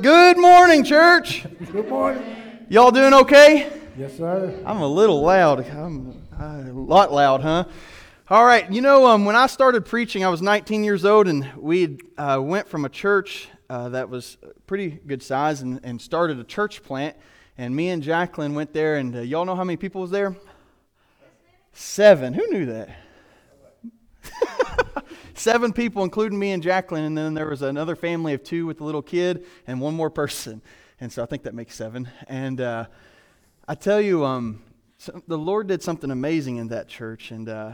Good morning, church. Good morning. Y'all doing okay? Yes, sir. I'm a little loud. I'm a lot loud, huh? All right. You know, um, when I started preaching, I was 19 years old, and we uh, went from a church uh, that was pretty good size and, and, started a church plant. And me and Jacqueline went there, and uh, y'all know how many people was there? Seven. Who knew that? seven people, including me and Jacqueline, and then there was another family of two with a little kid and one more person. And so I think that makes seven. And uh, I tell you, um, the Lord did something amazing in that church. And uh,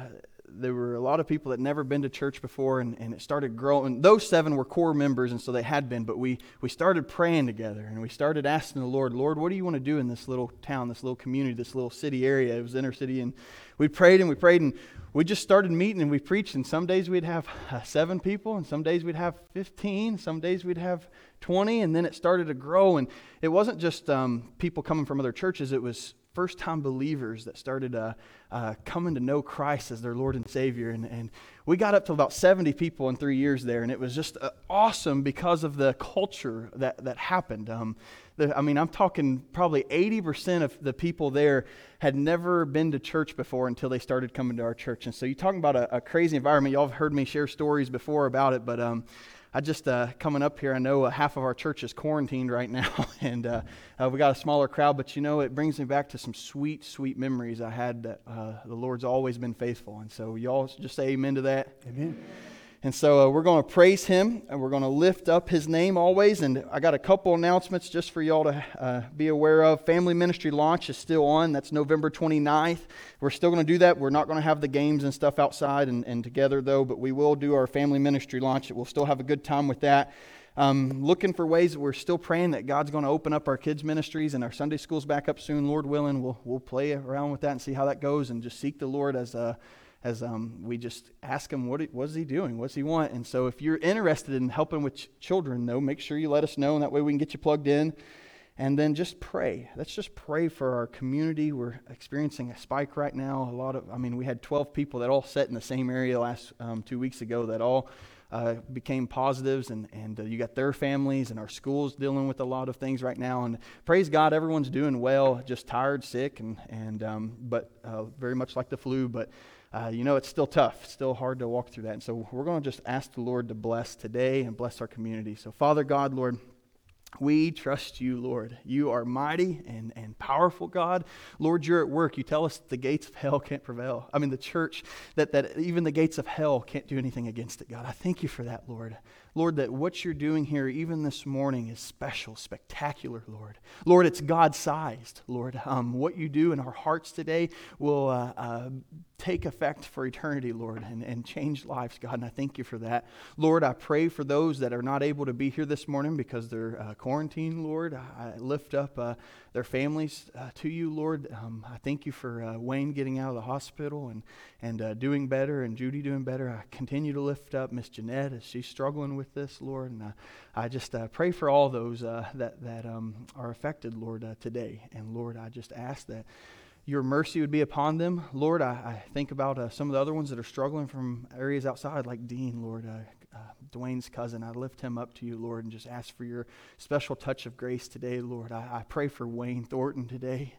there were a lot of people that never been to church before, and, and it started growing. Those seven were core members, and so they had been. But we, we started praying together, and we started asking the Lord, Lord, what do you want to do in this little town, this little community, this little city area? It was inner city, and we prayed and we prayed, and we just started meeting and we preached. And some days we'd have uh, seven people, and some days we'd have 15, some days we'd have 20, and then it started to grow. And it wasn't just um, people coming from other churches, it was first time believers that started uh, uh, coming to know Christ as their Lord and Savior. And, and we got up to about 70 people in three years there, and it was just uh, awesome because of the culture that, that happened. Um, the, I mean, I'm talking probably 80% of the people there had never been to church before until they started coming to our church. And so you're talking about a, a crazy environment. Y'all have heard me share stories before about it, but um, I just uh, coming up here. I know uh, half of our church is quarantined right now, and uh, uh, we got a smaller crowd. But you know, it brings me back to some sweet, sweet memories I had that uh, the Lord's always been faithful. And so y'all just say amen to that. Amen. And so uh, we're going to praise him and we're going to lift up his name always. And I got a couple announcements just for y'all to uh, be aware of. Family Ministry launch is still on. That's November 29th. We're still going to do that. We're not going to have the games and stuff outside and, and together, though, but we will do our Family Ministry launch. We'll still have a good time with that. Um, looking for ways that we're still praying that God's going to open up our kids' ministries and our Sunday schools back up soon, Lord willing. We'll, we'll play around with that and see how that goes and just seek the Lord as a as um, we just ask him what, what is he doing? What's he want? And so if you're interested in helping with ch- children though make sure you let us know and that way we can get you plugged in. And then just pray. Let's just pray for our community. We're experiencing a spike right now. A lot of i mean we had 12 people that all sat in the same area last um, two weeks ago that all uh, became positives, and, and uh, you got their families, and our schools dealing with a lot of things right now. And praise God, everyone's doing well, just tired, sick, and, and um, but uh, very much like the flu. But uh, you know, it's still tough. Still hard to walk through that. And so we're going to just ask the Lord to bless today and bless our community. So, Father God, Lord, we trust you, Lord. You are mighty and, and powerful, God. Lord, you're at work. You tell us the gates of hell can't prevail. I mean, the church, that, that even the gates of hell can't do anything against it, God. I thank you for that, Lord. Lord, that what you're doing here, even this morning, is special, spectacular, Lord. Lord, it's God sized, Lord. Um, what you do in our hearts today will uh, uh, take effect for eternity, Lord, and, and change lives, God. And I thank you for that. Lord, I pray for those that are not able to be here this morning because they're uh, quarantined, Lord. I, lift up uh, their families uh, to you, Lord. Um, I thank you for uh, Wayne getting out of the hospital and, and uh, doing better and Judy doing better. I continue to lift up Miss Jeanette as she's struggling with this, Lord. And uh, I just pray for all those that, that um, are affected, Lord, today. And Lord, I just ask that your mercy would be upon them. Lord, I, I think about uh, some of the other ones that are struggling from areas outside, like Dean, Lord, uh, uh, Dwayne's cousin. I lift him up to you, Lord, and just ask for your special touch of grace today, Lord. I, I pray for Wayne Thornton today.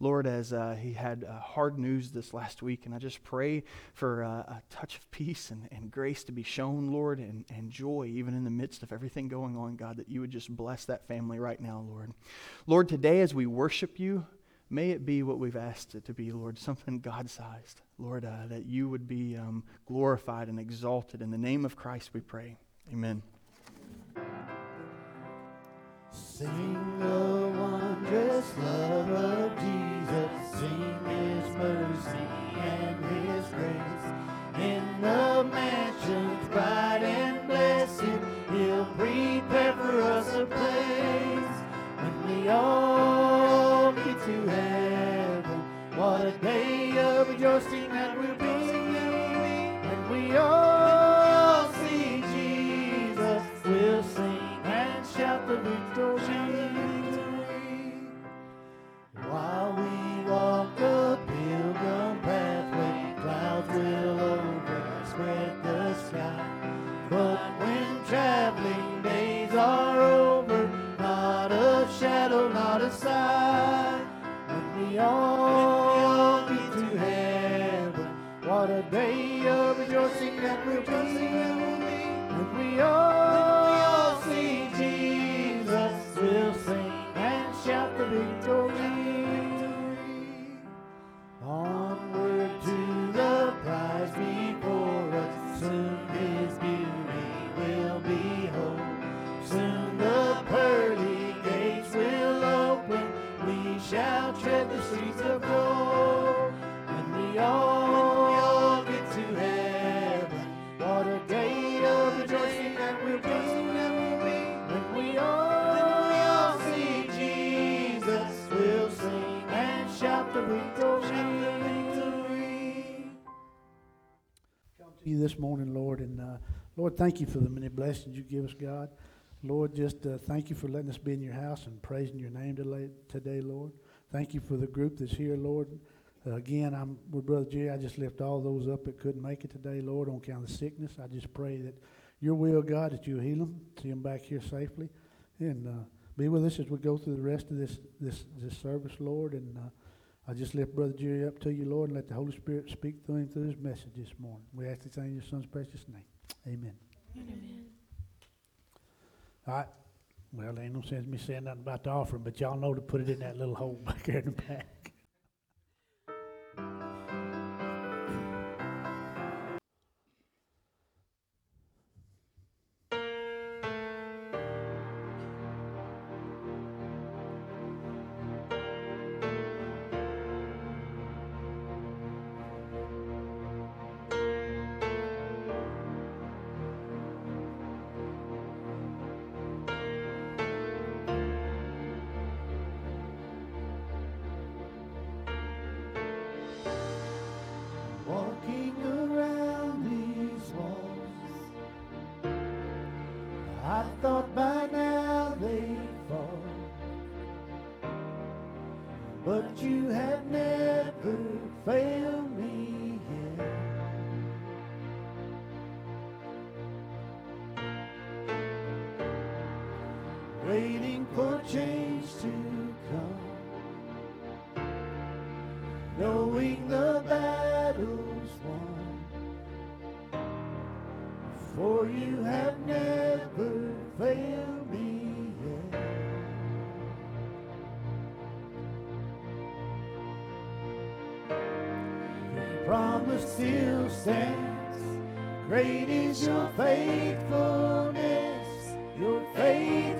Lord, as uh, he had uh, hard news this last week, and I just pray for uh, a touch of peace and, and grace to be shown, Lord, and, and joy even in the midst of everything going on, God, that you would just bless that family right now, Lord. Lord, today as we worship you, May it be what we've asked it to be, Lord, something God sized. Lord, uh, that you would be um, glorified and exalted. In the name of Christ we pray. Amen. Sing the wondrous love of Jesus, sing his mercy and his grace. In the mansions bright and blessed, he'll prepare for us a place when we all to heaven. What a day of rejoicing that To heaven, what a day of rejoicing that will be. When we all see Jesus, we'll sing and shout the victory. Shout the victory. come to you this morning, Lord, and uh, Lord, thank you for the many blessings you give us, God. Lord, just uh, thank you for letting us be in your house and praising your name today, today Lord. Thank you for the group that's here, Lord. Uh, again, I'm with Brother Jerry. I just lift all those up that couldn't make it today, Lord, on account of sickness. I just pray that your will, God, that you heal them, see them back here safely, and uh, be with us as we go through the rest of this this this service, Lord. And uh, I just lift Brother Jerry up to you, Lord, and let the Holy Spirit speak through him through his message this morning. We ask this in your son's precious name. Amen. Amen. All right. Well, there ain't no sense me saying nothing about the offering, but y'all know to put it in that little hole back there in the back. Still stands. Great is your faithfulness, your faithfulness.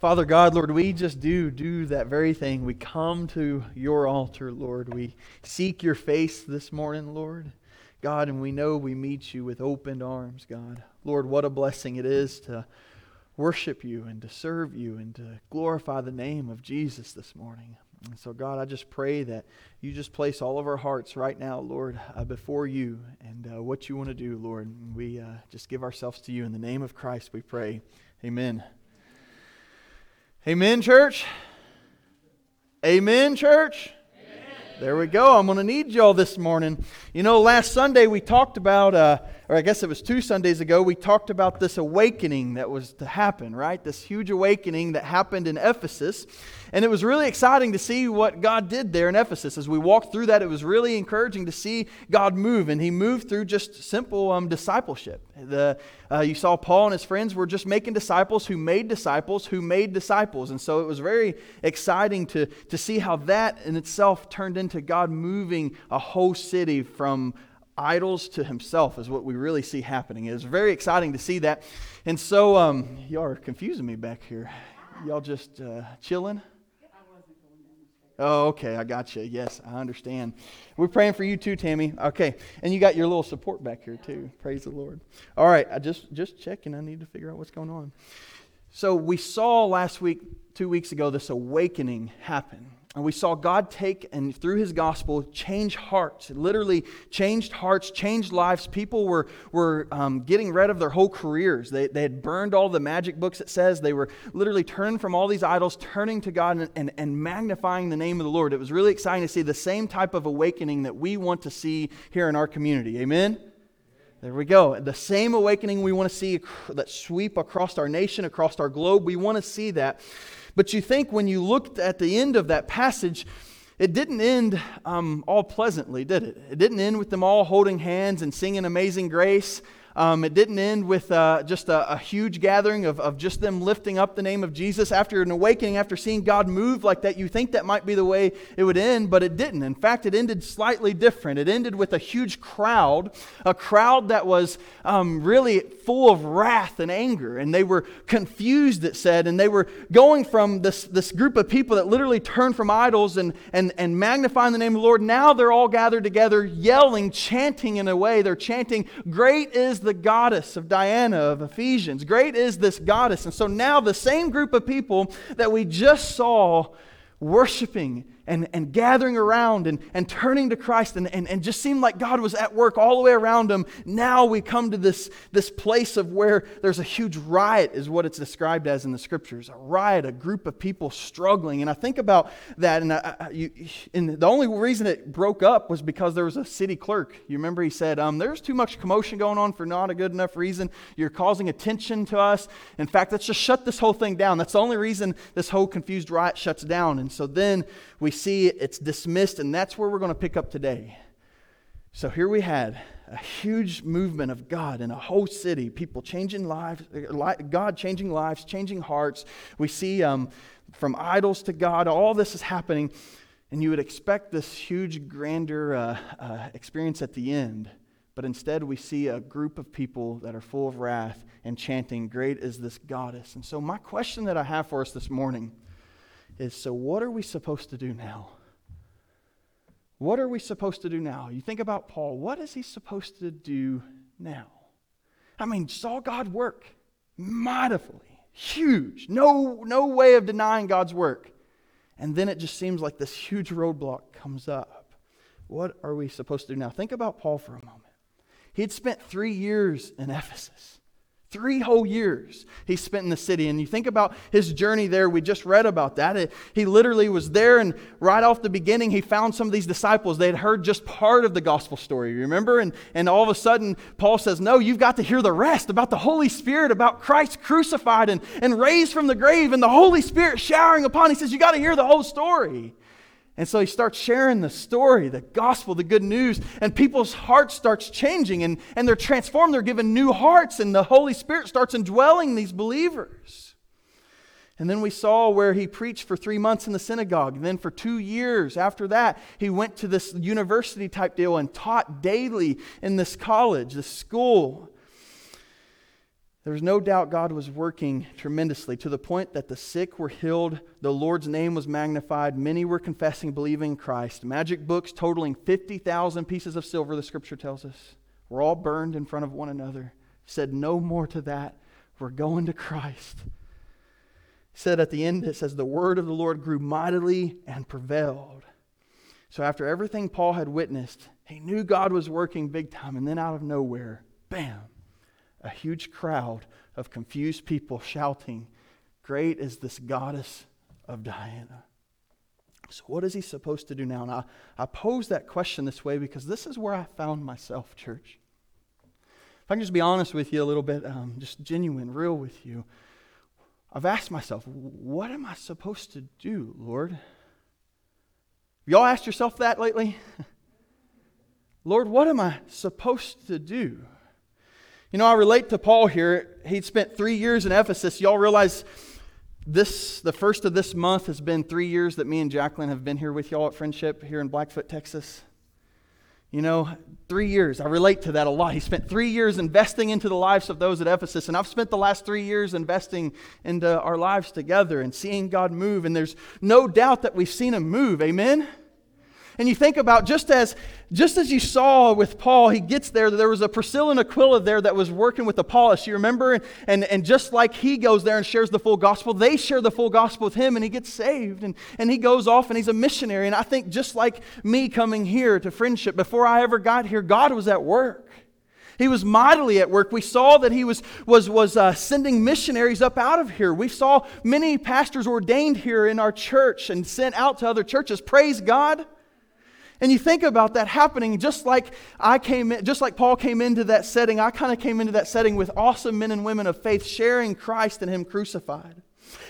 Father God, Lord, we just do do that very thing. We come to your altar, Lord. We seek your face this morning, Lord. God, and we know we meet you with opened arms, God. Lord, what a blessing it is to worship you and to serve you and to glorify the name of Jesus this morning. And so, God, I just pray that you just place all of our hearts right now, Lord, uh, before you and uh, what you want to do, Lord. We uh, just give ourselves to you. In the name of Christ, we pray. Amen. Amen, church. Amen, church. There we go. I'm going to need y'all this morning. You know, last Sunday we talked about, uh, or I guess it was two Sundays ago, we talked about this awakening that was to happen, right? This huge awakening that happened in Ephesus. And it was really exciting to see what God did there in Ephesus. As we walked through that, it was really encouraging to see God move. And He moved through just simple um, discipleship. The, uh, you saw Paul and his friends were just making disciples who made disciples who made disciples. And so it was very exciting to, to see how that in itself turned into God moving a whole city from idols to himself is what we really see happening. It's very exciting to see that. And so, um, y'all are confusing me back here. Y'all just uh, chilling? Oh, okay, I got you. Yes, I understand. We're praying for you too, Tammy. Okay, and you got your little support back here too. Praise the Lord. All right, I just just checking. I need to figure out what's going on. So we saw last week, two weeks ago, this awakening happen. And we saw God take and through his gospel change hearts, It literally changed hearts, changed lives. People were, were um, getting rid of their whole careers. They, they had burned all the magic books, it says. They were literally turning from all these idols, turning to God and, and, and magnifying the name of the Lord. It was really exciting to see the same type of awakening that we want to see here in our community. Amen? There we go. The same awakening we want to see that sweep across our nation, across our globe. We want to see that. But you think when you looked at the end of that passage, it didn't end um, all pleasantly, did it? It didn't end with them all holding hands and singing Amazing Grace. Um, it didn't end with uh, just a, a huge gathering of, of just them lifting up the name of Jesus. After an awakening, after seeing God move like that, you think that might be the way it would end, but it didn't. In fact, it ended slightly different. It ended with a huge crowd, a crowd that was um, really full of wrath and anger. And they were confused, it said, and they were going from this, this group of people that literally turned from idols and, and, and magnifying the name of the Lord. Now they're all gathered together, yelling, chanting in a way. They're chanting, Great is the goddess of Diana of Ephesians. Great is this goddess. And so now the same group of people that we just saw worshiping and, and gathering around and, and turning to Christ and, and, and just seemed like God was at work all the way around them. Now we come to this, this place of where there's a huge riot, is what it's described as in the scriptures. A riot, a group of people struggling. And I think about that, and, I, you, and the only reason it broke up was because there was a city clerk. You remember he said, um, There's too much commotion going on for not a good enough reason. You're causing attention to us. In fact, let's just shut this whole thing down. That's the only reason this whole confused riot shuts down. And so then we see it's dismissed, and that's where we're going to pick up today. So here we had a huge movement of God in a whole city, people changing lives, God changing lives, changing hearts. We see um, from idols to God, all this is happening, and you would expect this huge, grander uh, uh, experience at the end. But instead, we see a group of people that are full of wrath and chanting, Great is this goddess. And so, my question that I have for us this morning is so, what are we supposed to do now? What are we supposed to do now? You think about Paul, what is he supposed to do now? I mean, saw God work mightily, huge, no, no way of denying God's work. And then it just seems like this huge roadblock comes up. What are we supposed to do now? Think about Paul for a moment. He had spent three years in Ephesus. Three whole years he spent in the city. And you think about his journey there, we just read about that. he literally was there, and right off the beginning, he found some of these disciples. They had heard just part of the gospel story, remember? And, and all of a sudden, Paul says, No, you've got to hear the rest about the Holy Spirit, about Christ crucified and, and raised from the grave, and the Holy Spirit showering upon. He says, You got to hear the whole story. And so he starts sharing the story, the gospel, the good news, and people's hearts starts changing and, and they're transformed. They're given new hearts, and the Holy Spirit starts indwelling these believers. And then we saw where he preached for three months in the synagogue. And then for two years after that, he went to this university type deal and taught daily in this college, this school. There was no doubt God was working tremendously to the point that the sick were healed, the Lord's name was magnified, many were confessing, believing in Christ. Magic books totaling 50,000 pieces of silver, the scripture tells us, were all burned in front of one another. Said, No more to that. We're going to Christ. Said at the end, it says, The word of the Lord grew mightily and prevailed. So after everything Paul had witnessed, he knew God was working big time, and then out of nowhere, bam a huge crowd of confused people shouting, Great is this goddess of Diana. So, what is he supposed to do now? And I, I pose that question this way because this is where I found myself, church. If I can just be honest with you a little bit, um, just genuine, real with you, I've asked myself, what am I supposed to do, Lord? Y'all asked yourself that lately? Lord, what am I supposed to do? You know, I relate to Paul here. He'd spent three years in Ephesus. Y'all realize this, the first of this month, has been three years that me and Jacqueline have been here with y'all at Friendship here in Blackfoot, Texas. You know, three years. I relate to that a lot. He spent three years investing into the lives of those at Ephesus, and I've spent the last three years investing into our lives together and seeing God move. And there's no doubt that we've seen Him move. Amen? And you think about just as just as you saw with Paul, he gets there, there was a Priscilla and Aquila there that was working with Apollos. You remember? And, and, and just like he goes there and shares the full gospel, they share the full gospel with him and he gets saved. And, and he goes off and he's a missionary. And I think just like me coming here to friendship, before I ever got here, God was at work. He was mightily at work. We saw that he was, was, was uh, sending missionaries up out of here. We saw many pastors ordained here in our church and sent out to other churches. Praise God. And you think about that happening just like I came in, just like Paul came into that setting, I kind of came into that setting with awesome men and women of faith sharing Christ and Him crucified.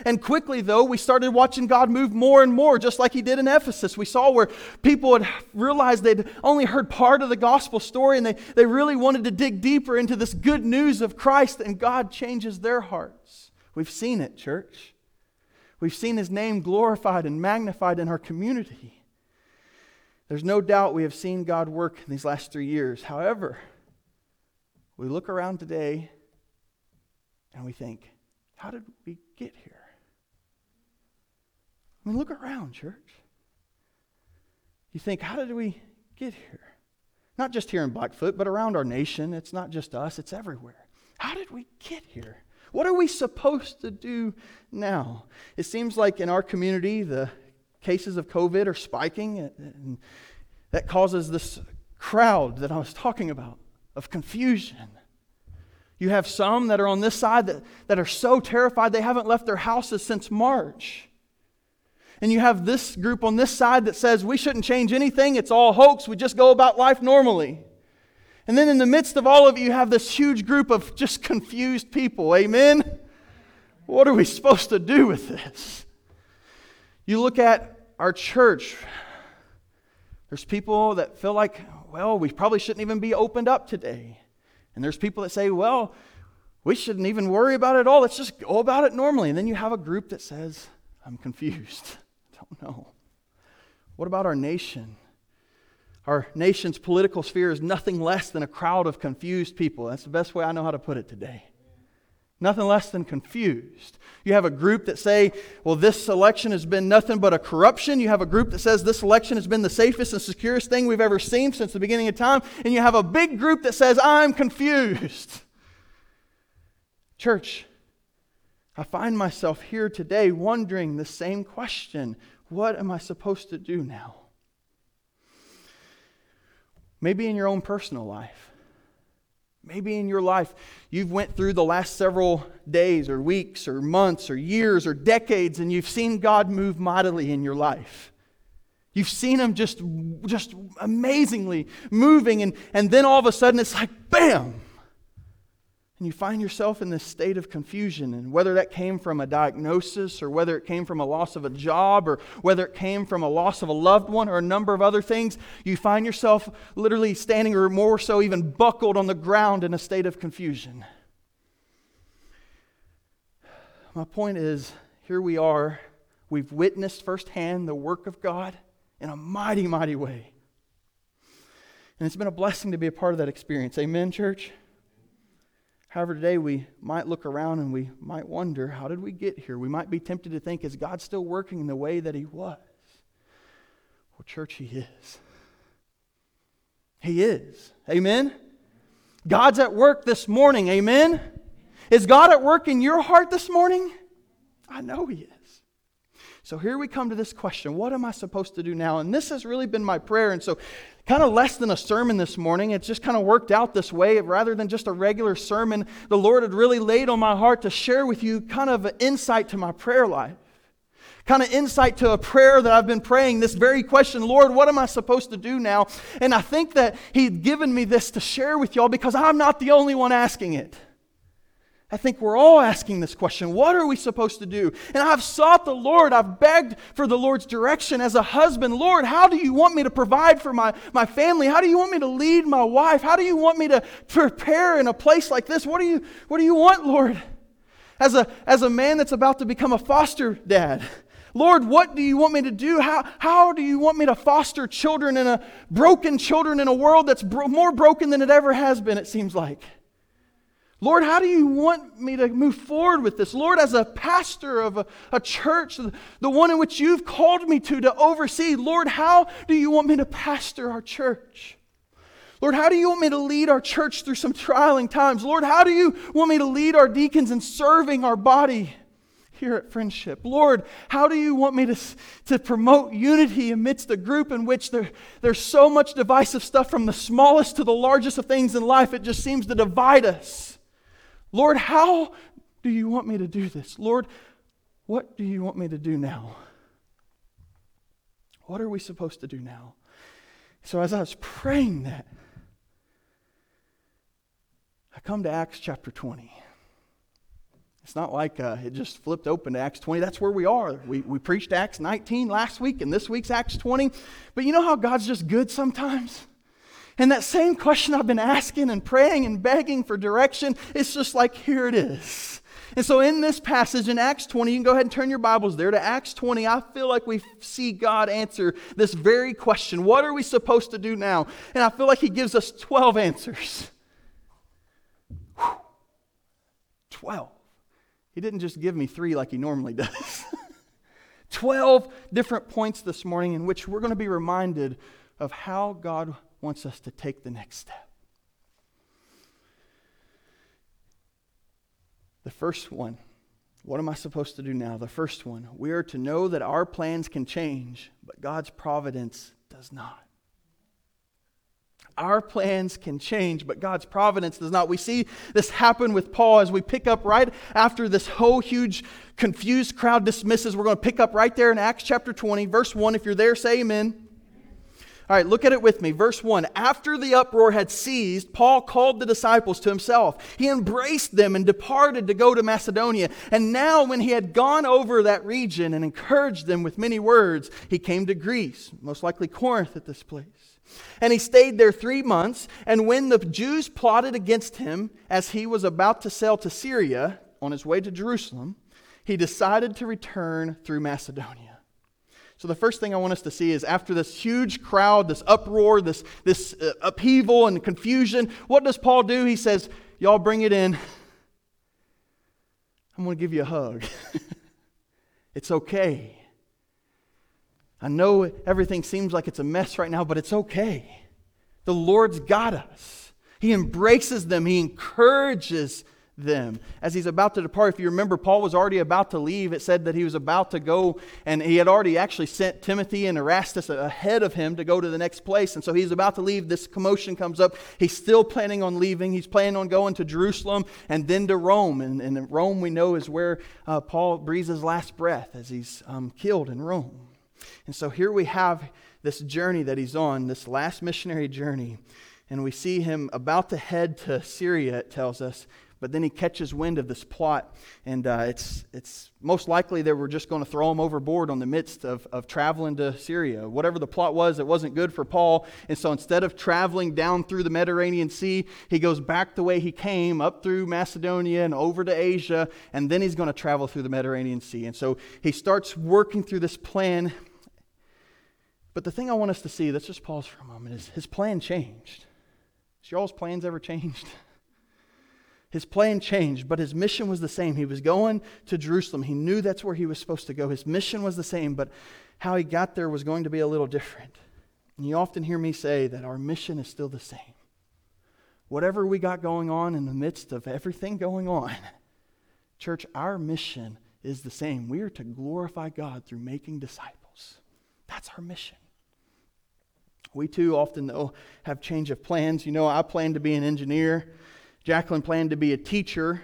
And quickly, though, we started watching God move more and more, just like He did in Ephesus. We saw where people had realized they'd only heard part of the gospel story and they, they really wanted to dig deeper into this good news of Christ, and God changes their hearts. We've seen it, church. We've seen His name glorified and magnified in our community. There's no doubt we have seen God work in these last three years. However, we look around today and we think, how did we get here? I mean, look around, church. You think, how did we get here? Not just here in Blackfoot, but around our nation. It's not just us, it's everywhere. How did we get here? What are we supposed to do now? It seems like in our community, the cases of COVID are spiking, and that causes this crowd that I was talking about of confusion. You have some that are on this side that, that are so terrified they haven't left their houses since March. And you have this group on this side that says we shouldn't change anything, it's all hoax, we just go about life normally. And then in the midst of all of you, you have this huge group of just confused people. Amen? What are we supposed to do with this? You look at our church, there's people that feel like, well, we probably shouldn't even be opened up today. And there's people that say, well, we shouldn't even worry about it at all. Let's just go about it normally. And then you have a group that says, I'm confused. I don't know. What about our nation? Our nation's political sphere is nothing less than a crowd of confused people. That's the best way I know how to put it today. Nothing less than confused. You have a group that say, well, this election has been nothing but a corruption. You have a group that says this election has been the safest and securest thing we've ever seen since the beginning of time. And you have a big group that says, I'm confused. Church, I find myself here today wondering the same question What am I supposed to do now? Maybe in your own personal life. Maybe in your life you've went through the last several days or weeks or months or years or decades and you've seen God move mightily in your life. You've seen him just just amazingly moving and, and then all of a sudden it's like bam and you find yourself in this state of confusion. And whether that came from a diagnosis, or whether it came from a loss of a job, or whether it came from a loss of a loved one, or a number of other things, you find yourself literally standing, or more so, even buckled on the ground in a state of confusion. My point is here we are. We've witnessed firsthand the work of God in a mighty, mighty way. And it's been a blessing to be a part of that experience. Amen, church? However, today we might look around and we might wonder, how did we get here? We might be tempted to think, is God still working in the way that He was? Well, church, He is. He is. Amen? God's at work this morning. Amen? Is God at work in your heart this morning? I know He is. So here we come to this question What am I supposed to do now? And this has really been my prayer. And so kind of less than a sermon this morning. It's just kind of worked out this way. Rather than just a regular sermon, the Lord had really laid on my heart to share with you kind of an insight to my prayer life. Kind of insight to a prayer that I've been praying, this very question Lord, what am I supposed to do now? And I think that He'd given me this to share with y'all because I'm not the only one asking it. I think we're all asking this question what are we supposed to do? And I've sought the Lord, I've begged for the Lord's direction as a husband. Lord, how do you want me to provide for my, my family? How do you want me to lead my wife? How do you want me to prepare in a place like this? What do you, what do you want, Lord? As a, as a man that's about to become a foster dad, Lord, what do you want me to do? How, how do you want me to foster children in a broken children in a world that's bro- more broken than it ever has been, it seems like? Lord, how do you want me to move forward with this? Lord, as a pastor of a, a, church, the one in which you've called me to, to oversee, Lord, how do you want me to pastor our church? Lord, how do you want me to lead our church through some trialing times? Lord, how do you want me to lead our deacons in serving our body here at Friendship? Lord, how do you want me to, to promote unity amidst a group in which there, there's so much divisive stuff from the smallest to the largest of things in life? It just seems to divide us. Lord, how do you want me to do this? Lord, what do you want me to do now? What are we supposed to do now? So, as I was praying that, I come to Acts chapter 20. It's not like uh, it just flipped open to Acts 20. That's where we are. We, we preached Acts 19 last week, and this week's Acts 20. But you know how God's just good sometimes? And that same question I've been asking and praying and begging for direction, it's just like, here it is. And so, in this passage in Acts 20, you can go ahead and turn your Bibles there to Acts 20. I feel like we see God answer this very question What are we supposed to do now? And I feel like He gives us 12 answers. Whew. 12. He didn't just give me three like He normally does. 12 different points this morning in which we're going to be reminded of how God wants us to take the next step. The first one What am I supposed to do now? The first one, we are to know that our plans can change, but God's providence does not. Our plans can change, but God's providence does not. We see this happen with Paul as we pick up right after this whole huge confused crowd dismisses. We're going to pick up right there in Acts chapter 20, verse 1. If you're there, say amen. All right, look at it with me. Verse 1. After the uproar had ceased, Paul called the disciples to himself. He embraced them and departed to go to Macedonia. And now, when he had gone over that region and encouraged them with many words, he came to Greece, most likely Corinth at this place. And he stayed there three months. And when the Jews plotted against him as he was about to sail to Syria on his way to Jerusalem, he decided to return through Macedonia. So, the first thing I want us to see is after this huge crowd, this uproar, this, this uh, upheaval and confusion, what does Paul do? He says, Y'all bring it in. I'm going to give you a hug. it's okay. I know everything seems like it's a mess right now, but it's okay. The Lord's got us. He embraces them, He encourages them. As he's about to depart, if you remember, Paul was already about to leave. It said that he was about to go, and he had already actually sent Timothy and Erastus ahead of him to go to the next place. And so he's about to leave. This commotion comes up. He's still planning on leaving. He's planning on going to Jerusalem and then to Rome. And, and Rome, we know, is where uh, Paul breathes his last breath as he's um, killed in Rome. And so here we have this journey that he's on, this last missionary journey. And we see him about to head to Syria, it tells us. But then he catches wind of this plot, and uh, it's, it's most likely they were just going to throw him overboard on the midst of, of traveling to Syria. Whatever the plot was, it wasn't good for Paul. And so instead of traveling down through the Mediterranean Sea, he goes back the way he came, up through Macedonia and over to Asia, and then he's going to travel through the Mediterranean Sea. And so he starts working through this plan. But the thing I want us to see, let's just pause for a moment, is his plan changed. Has y'all's plans ever changed? His plan changed, but his mission was the same. He was going to Jerusalem. He knew that's where he was supposed to go. His mission was the same, but how he got there was going to be a little different. And you often hear me say that our mission is still the same. Whatever we got going on in the midst of everything going on, church, our mission is the same. We are to glorify God through making disciples. That's our mission. We too often, though, have change of plans. You know, I plan to be an engineer. Jacqueline planned to be a teacher,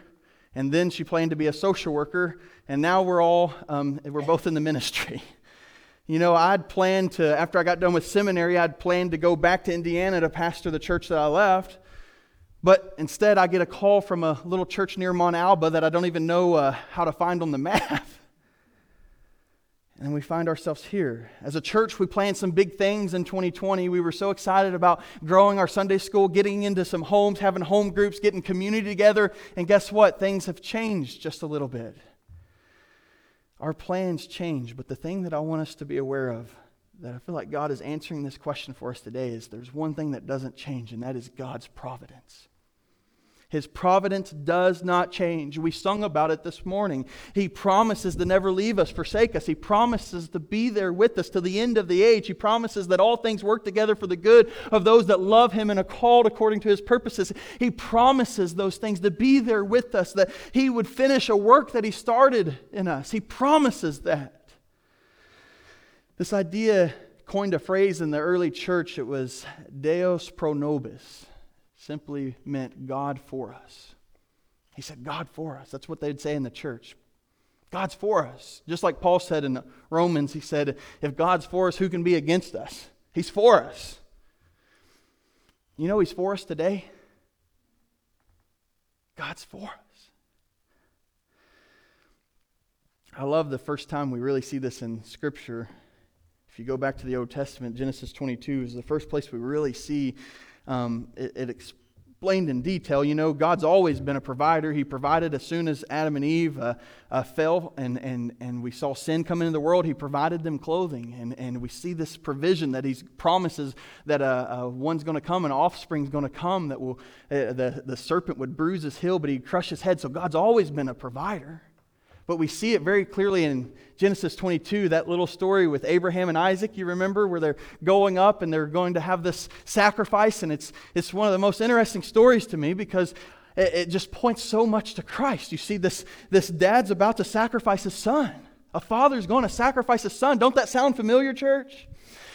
and then she planned to be a social worker, and now we're all, um, we're both in the ministry. You know, I'd planned to, after I got done with seminary, I'd planned to go back to Indiana to pastor the church that I left. But instead, I get a call from a little church near Montalba that I don't even know uh, how to find on the map. And we find ourselves here. As a church, we planned some big things in 2020. We were so excited about growing our Sunday school, getting into some homes, having home groups, getting community together. And guess what? Things have changed just a little bit. Our plans change, but the thing that I want us to be aware of, that I feel like God is answering this question for us today, is there's one thing that doesn't change, and that is God's providence. His providence does not change. We sung about it this morning. He promises to never leave us, forsake us. He promises to be there with us to the end of the age. He promises that all things work together for the good of those that love Him and are called according to His purposes. He promises those things to be there with us, that He would finish a work that He started in us. He promises that. This idea coined a phrase in the early church. It was Deus pro nobis simply meant God for us. He said, God for us. That's what they'd say in the church. God's for us. Just like Paul said in Romans, he said, if God's for us, who can be against us? He's for us. You know, He's for us today. God's for us. I love the first time we really see this in Scripture. If you go back to the Old Testament, Genesis 22 is the first place we really see um, it, it explained in detail. You know, God's always been a provider. He provided as soon as Adam and Eve uh, uh, fell and, and, and we saw sin come into the world, He provided them clothing. And, and we see this provision that He promises that uh, uh one's going to come, an offspring's going to come that will, uh, the, the serpent would bruise his heel, but he'd crush his head. So God's always been a provider. But we see it very clearly in Genesis 22, that little story with Abraham and Isaac, you remember, where they're going up and they're going to have this sacrifice. And it's, it's one of the most interesting stories to me because it, it just points so much to Christ. You see, this, this dad's about to sacrifice his son. A father's going to sacrifice his son. Don't that sound familiar, church?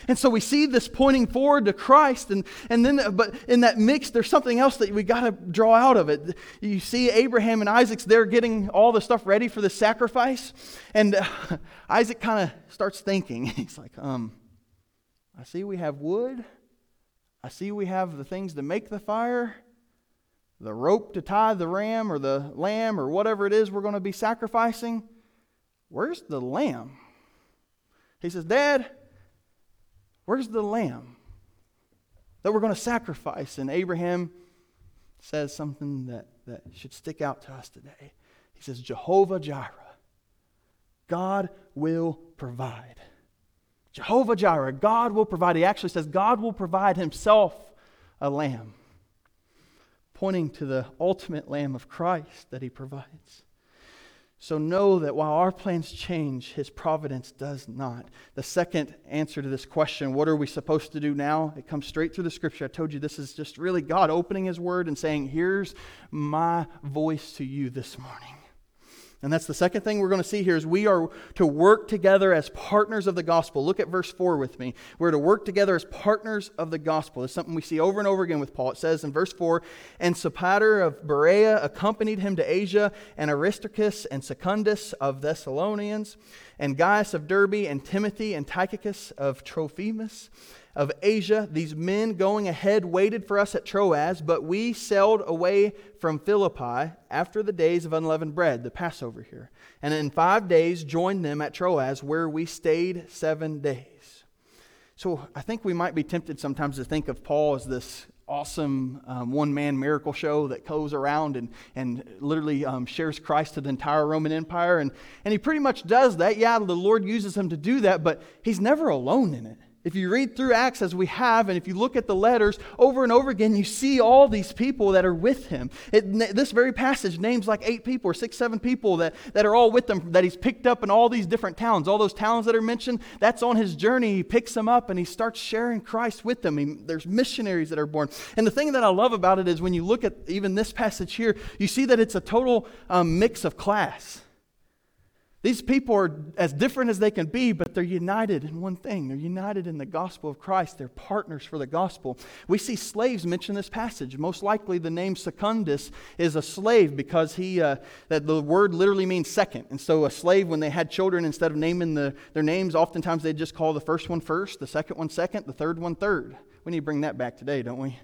And so we see this pointing forward to Christ, and, and then, but in that mix, there's something else that we got to draw out of it. You see Abraham and Isaac's there getting all the stuff ready for the sacrifice, and uh, Isaac kind of starts thinking. He's like, um, I see we have wood, I see we have the things to make the fire, the rope to tie the ram or the lamb or whatever it is we're going to be sacrificing. Where's the lamb? He says, Dad, Where's the lamb that we're going to sacrifice? And Abraham says something that, that should stick out to us today. He says, Jehovah Jireh, God will provide. Jehovah Jireh, God will provide. He actually says, God will provide himself a lamb, pointing to the ultimate lamb of Christ that he provides. So know that while our plans change, his providence does not. The second answer to this question, what are we supposed to do now? It comes straight through the scripture. I told you this is just really God opening his word and saying, Here's my voice to you this morning. And that's the second thing we're going to see here is we are to work together as partners of the gospel. Look at verse 4 with me. We're to work together as partners of the gospel. It's something we see over and over again with Paul. It says in verse 4, And Sopater of Berea accompanied him to Asia, and Aristarchus and Secundus of Thessalonians, and Gaius of Derbe, and Timothy and Tychicus of Trophimus of Asia. These men going ahead waited for us at Troas, but we sailed away from Philippi after the days of unleavened bread, the Passover here, and in five days joined them at Troas, where we stayed seven days. So I think we might be tempted sometimes to think of Paul as this awesome um, one man miracle show that goes around and, and literally um, shares Christ to the entire Roman Empire. And, and he pretty much does that. Yeah, the Lord uses him to do that, but he's never alone in it. If you read through Acts as we have, and if you look at the letters over and over again, you see all these people that are with him. It, this very passage names like eight people or six, seven people that, that are all with him that he's picked up in all these different towns. All those towns that are mentioned, that's on his journey. He picks them up and he starts sharing Christ with them. He, there's missionaries that are born. And the thing that I love about it is when you look at even this passage here, you see that it's a total um, mix of class. These people are as different as they can be, but they're united in one thing. They're united in the gospel of Christ. They're partners for the gospel. We see slaves mention this passage. Most likely, the name Secundus is a slave because he uh, that the word literally means second. And so, a slave, when they had children, instead of naming the, their names, oftentimes they just call the first one first, the second one second, the third one third. We need to bring that back today, don't we?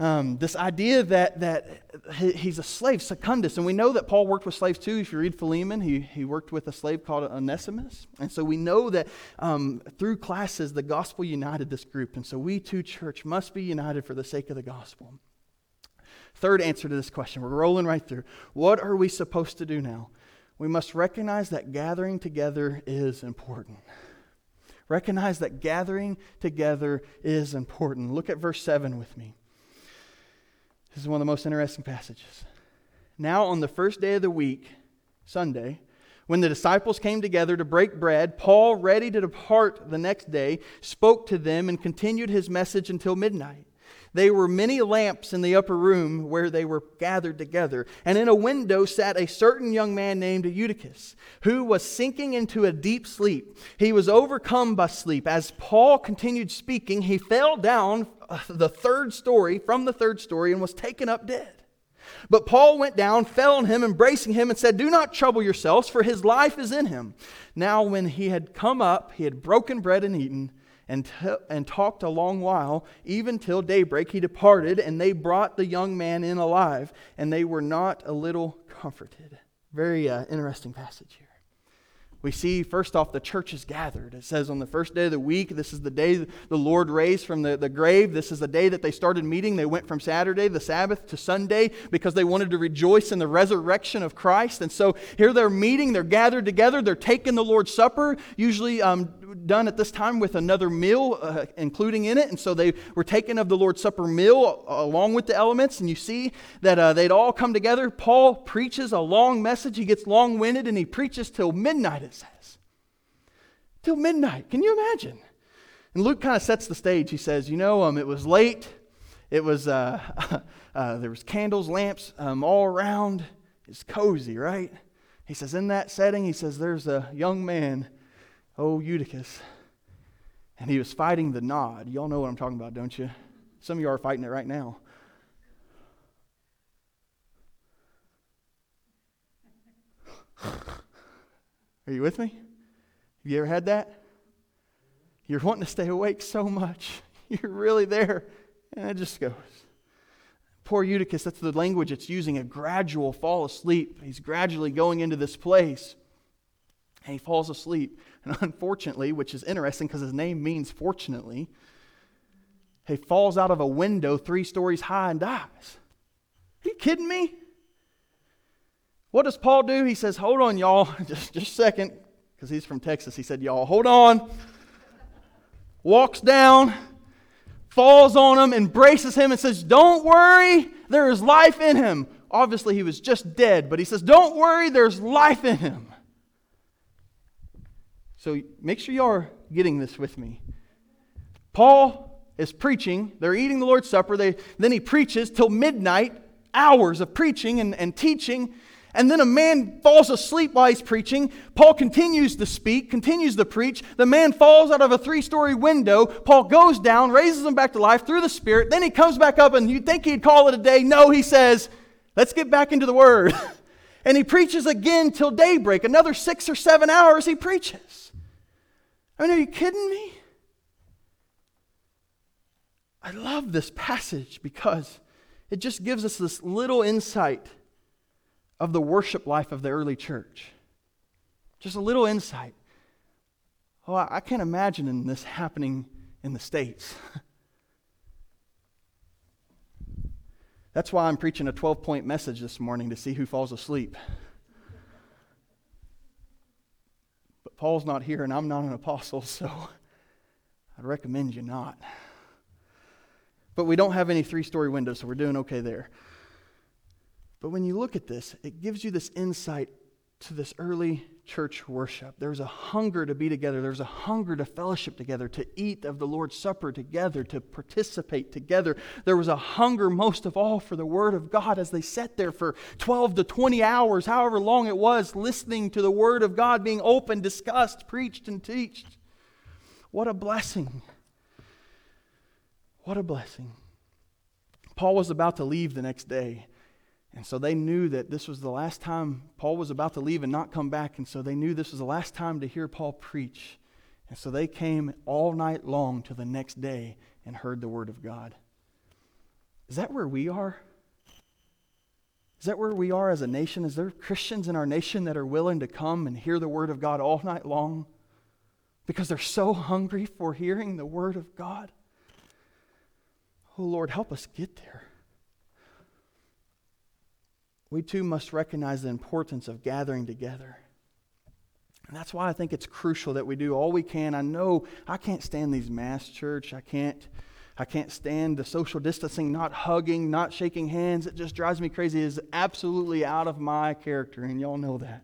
Um, this idea that, that he's a slave, Secundus. And we know that Paul worked with slaves too. If you read Philemon, he, he worked with a slave called Onesimus. And so we know that um, through classes, the gospel united this group. And so we too, church, must be united for the sake of the gospel. Third answer to this question, we're rolling right through. What are we supposed to do now? We must recognize that gathering together is important. Recognize that gathering together is important. Look at verse 7 with me. This is one of the most interesting passages. Now, on the first day of the week, Sunday, when the disciples came together to break bread, Paul, ready to depart the next day, spoke to them and continued his message until midnight. There were many lamps in the upper room where they were gathered together, and in a window sat a certain young man named Eutychus, who was sinking into a deep sleep. He was overcome by sleep. As Paul continued speaking, he fell down uh, the third story, from the third story, and was taken up dead. But Paul went down, fell on him, embracing him, and said, Do not trouble yourselves, for his life is in him. Now, when he had come up, he had broken bread and eaten and, t- and talked a long while, even till daybreak. He departed, and they brought the young man in alive, and they were not a little comforted. Very uh, interesting passage here. We see, first off, the church is gathered. It says on the first day of the week, this is the day the Lord raised from the, the grave. This is the day that they started meeting. They went from Saturday, the Sabbath, to Sunday because they wanted to rejoice in the resurrection of Christ. And so here they're meeting, they're gathered together, they're taking the Lord's Supper, usually um, done at this time with another meal, uh, including in it. And so they were taken of the Lord's Supper meal uh, along with the elements. And you see that uh, they'd all come together. Paul preaches a long message. He gets long winded and he preaches till midnight, it says. Till midnight. Can you imagine? And Luke kind of sets the stage. He says, You know, um, it was late. It was, uh, uh, there was candles, lamps um, all around. It's cozy, right? He says, in that setting, he says, there's a young man, oh, Eutychus, and he was fighting the nod. Y'all know what I'm talking about, don't you? Some of you are fighting it right now. Are you with me? Have you ever had that? You're wanting to stay awake so much. You're really there. And it just goes. Poor Eutychus, that's the language it's using a gradual fall asleep. He's gradually going into this place. And he falls asleep. And unfortunately, which is interesting because his name means fortunately, he falls out of a window three stories high and dies. Are you kidding me? What does Paul do? He says, Hold on, y'all. Just, just a second, because he's from Texas. He said, Y'all, hold on. Walks down, falls on him, embraces him, and says, Don't worry, there is life in him. Obviously, he was just dead, but he says, Don't worry, there's life in him. So make sure you are getting this with me. Paul is preaching. They're eating the Lord's Supper. They, then he preaches till midnight, hours of preaching and, and teaching. And then a man falls asleep while he's preaching. Paul continues to speak, continues to preach. The man falls out of a three story window. Paul goes down, raises him back to life through the Spirit. Then he comes back up, and you'd think he'd call it a day. No, he says, Let's get back into the Word. and he preaches again till daybreak. Another six or seven hours he preaches. I mean, are you kidding me? I love this passage because it just gives us this little insight of the worship life of the early church. Just a little insight. Oh, I can't imagine this happening in the States. That's why I'm preaching a 12 point message this morning to see who falls asleep. But Paul's not here and I'm not an apostle, so I'd recommend you not. But we don't have any three story windows, so we're doing okay there. But when you look at this, it gives you this insight to this early church worship. There's a hunger to be together. There's a hunger to fellowship together, to eat of the Lord's Supper together, to participate together. There was a hunger, most of all, for the Word of God as they sat there for 12 to 20 hours, however long it was, listening to the Word of God being opened, discussed, preached, and taught. What a blessing! What a blessing. Paul was about to leave the next day. And so they knew that this was the last time Paul was about to leave and not come back. And so they knew this was the last time to hear Paul preach. And so they came all night long to the next day and heard the word of God. Is that where we are? Is that where we are as a nation? Is there Christians in our nation that are willing to come and hear the word of God all night long because they're so hungry for hearing the word of God? Oh, Lord, help us get there we too must recognize the importance of gathering together. And that's why I think it's crucial that we do all we can. I know I can't stand these mass church. I can't I can't stand the social distancing, not hugging, not shaking hands. It just drives me crazy. It is absolutely out of my character, and y'all know that.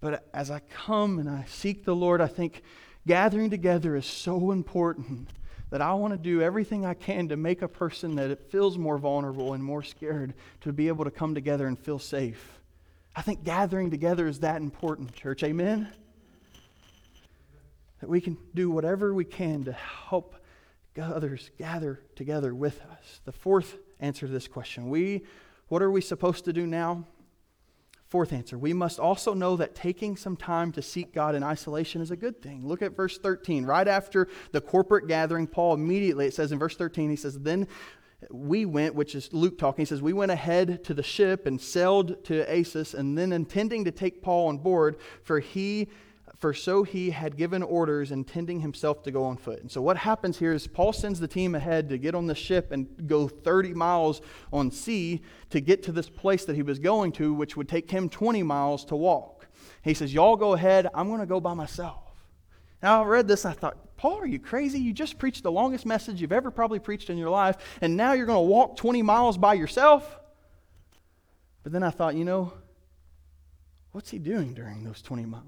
But as I come and I seek the Lord, I think gathering together is so important that I want to do everything I can to make a person that feels more vulnerable and more scared to be able to come together and feel safe. I think gathering together is that important, church. Amen? That we can do whatever we can to help others gather together with us. The fourth answer to this question we, what are we supposed to do now? Fourth answer, we must also know that taking some time to seek God in isolation is a good thing. Look at verse 13. Right after the corporate gathering, Paul immediately, it says in verse 13, he says, Then we went, which is Luke talking, he says, We went ahead to the ship and sailed to Assos, and then intending to take Paul on board, for he for so he had given orders, intending himself to go on foot. And so, what happens here is Paul sends the team ahead to get on the ship and go 30 miles on sea to get to this place that he was going to, which would take him 20 miles to walk. He says, Y'all go ahead, I'm going to go by myself. Now, I read this, I thought, Paul, are you crazy? You just preached the longest message you've ever probably preached in your life, and now you're going to walk 20 miles by yourself? But then I thought, you know, what's he doing during those 20 miles?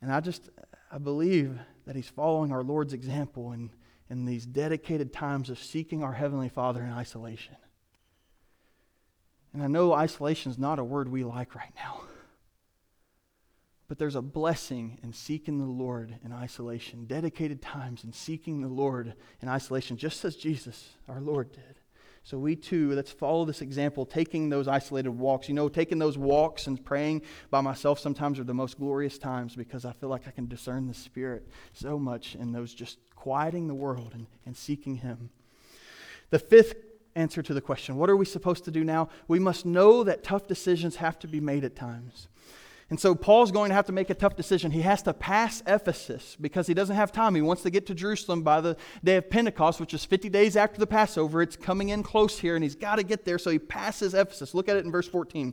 And I just, I believe that he's following our Lord's example in, in these dedicated times of seeking our Heavenly Father in isolation. And I know isolation is not a word we like right now. But there's a blessing in seeking the Lord in isolation, dedicated times in seeking the Lord in isolation, just as Jesus, our Lord, did. So we too, let's follow this example, taking those isolated walks. You know, taking those walks and praying by myself sometimes are the most glorious times because I feel like I can discern the Spirit so much in those just quieting the world and, and seeking Him. The fifth answer to the question what are we supposed to do now? We must know that tough decisions have to be made at times. And so Paul's going to have to make a tough decision. He has to pass Ephesus because he doesn't have time. He wants to get to Jerusalem by the day of Pentecost, which is 50 days after the Passover. It's coming in close here, and he's got to get there, so he passes Ephesus. Look at it in verse 14.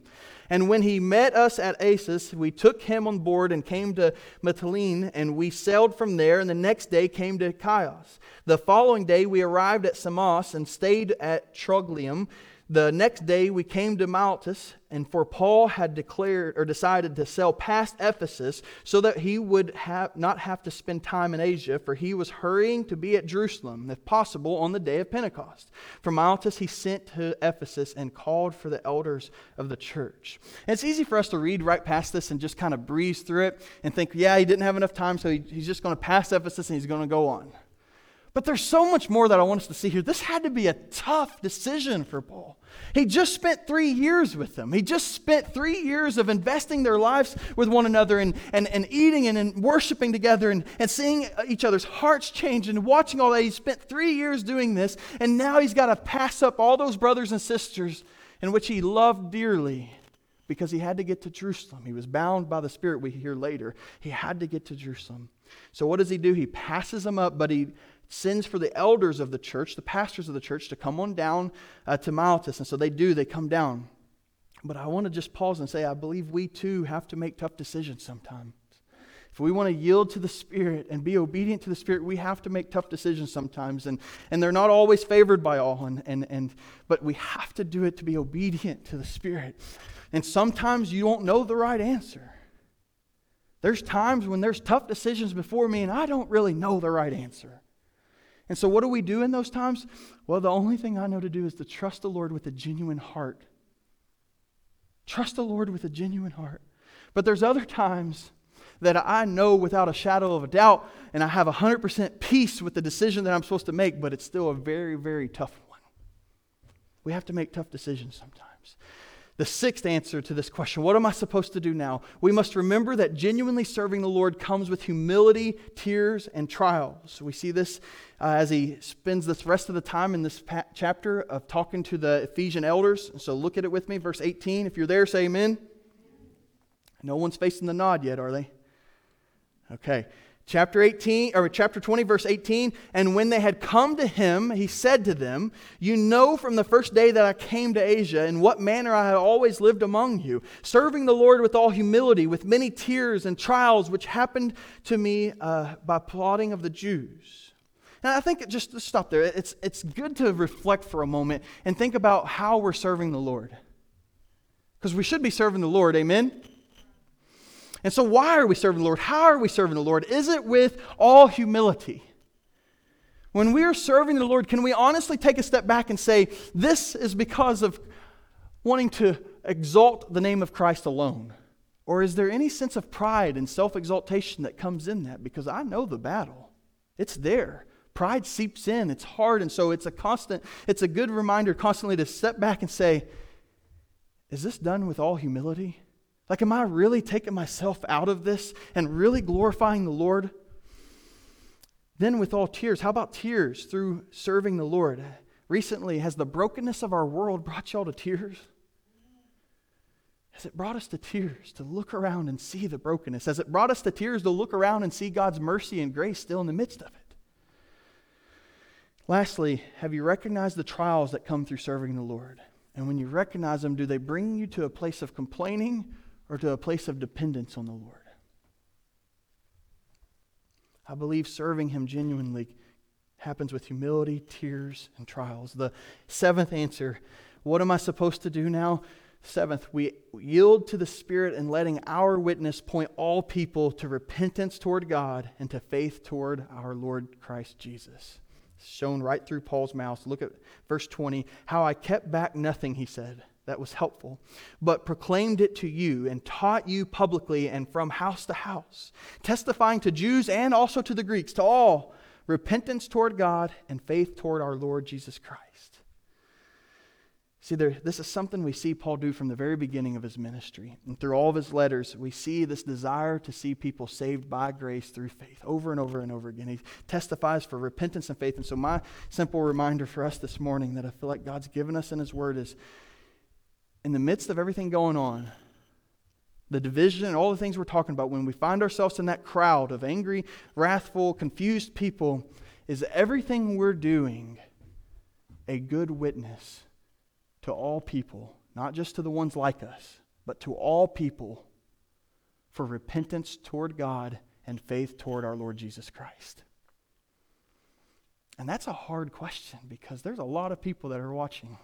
And when he met us at Assos, we took him on board and came to Mytilene, and we sailed from there, and the next day came to Chios. The following day we arrived at Samos and stayed at Trogyllium. The next day we came to Miletus, and for Paul had declared or decided to sail past Ephesus so that he would have, not have to spend time in Asia, for he was hurrying to be at Jerusalem, if possible, on the day of Pentecost. From Miletus he sent to Ephesus and called for the elders of the church. And it's easy for us to read right past this and just kind of breeze through it and think, yeah, he didn't have enough time, so he, he's just going to pass Ephesus and he's going to go on. But there's so much more that I want us to see here. This had to be a tough decision for Paul. He just spent three years with them. He just spent three years of investing their lives with one another and, and, and eating and, and worshiping together and, and seeing each other's hearts change and watching all that. He spent three years doing this, and now he's got to pass up all those brothers and sisters in which he loved dearly because he had to get to Jerusalem. He was bound by the Spirit, we hear later. He had to get to Jerusalem. So what does he do? He passes them up, but he sends for the elders of the church, the pastors of the church, to come on down uh, to Miletus. And so they do, they come down. But I want to just pause and say, I believe we too have to make tough decisions sometimes. If we want to yield to the Spirit and be obedient to the Spirit, we have to make tough decisions sometimes. And, and they're not always favored by all, and, and, and, but we have to do it to be obedient to the Spirit. And sometimes you won't know the right answer. There's times when there's tough decisions before me, and I don't really know the right answer. And so, what do we do in those times? Well, the only thing I know to do is to trust the Lord with a genuine heart. Trust the Lord with a genuine heart. But there's other times that I know without a shadow of a doubt, and I have 100% peace with the decision that I'm supposed to make, but it's still a very, very tough one. We have to make tough decisions sometimes. The sixth answer to this question what am I supposed to do now? We must remember that genuinely serving the Lord comes with humility, tears, and trials. We see this uh, as he spends this rest of the time in this pa- chapter of talking to the Ephesian elders. So look at it with me, verse 18. If you're there, say amen. No one's facing the nod yet, are they? Okay chapter 18 or chapter 20 verse 18 and when they had come to him he said to them you know from the first day that i came to asia in what manner i have always lived among you serving the lord with all humility with many tears and trials which happened to me uh, by plotting of the jews and i think just to stop there. It's, it's good to reflect for a moment and think about how we're serving the lord. Because we should be serving the lord amen and so, why are we serving the Lord? How are we serving the Lord? Is it with all humility? When we are serving the Lord, can we honestly take a step back and say, this is because of wanting to exalt the name of Christ alone? Or is there any sense of pride and self exaltation that comes in that? Because I know the battle, it's there. Pride seeps in, it's hard, and so it's a constant, it's a good reminder constantly to step back and say, is this done with all humility? Like, am I really taking myself out of this and really glorifying the Lord? Then, with all tears, how about tears through serving the Lord? Recently, has the brokenness of our world brought y'all to tears? Has it brought us to tears to look around and see the brokenness? Has it brought us to tears to look around and see God's mercy and grace still in the midst of it? Lastly, have you recognized the trials that come through serving the Lord? And when you recognize them, do they bring you to a place of complaining or to a place of dependence on the Lord. I believe serving Him genuinely happens with humility, tears, and trials. The seventh answer what am I supposed to do now? Seventh, we yield to the Spirit and letting our witness point all people to repentance toward God and to faith toward our Lord Christ Jesus. shown right through Paul's mouth. Look at verse 20. How I kept back nothing, he said, that was helpful, but proclaimed it to you and taught you publicly and from house to house, testifying to Jews and also to the Greeks, to all repentance toward God and faith toward our Lord Jesus Christ. See, there, this is something we see Paul do from the very beginning of his ministry. And through all of his letters, we see this desire to see people saved by grace through faith over and over and over again. He testifies for repentance and faith. And so, my simple reminder for us this morning that I feel like God's given us in his word is in the midst of everything going on, the division and all the things we're talking about, when we find ourselves in that crowd of angry, wrathful, confused people, is everything we're doing a good witness to all people, not just to the ones like us, but to all people for repentance toward God and faith toward our Lord Jesus Christ? And that's a hard question because there's a lot of people that are watching.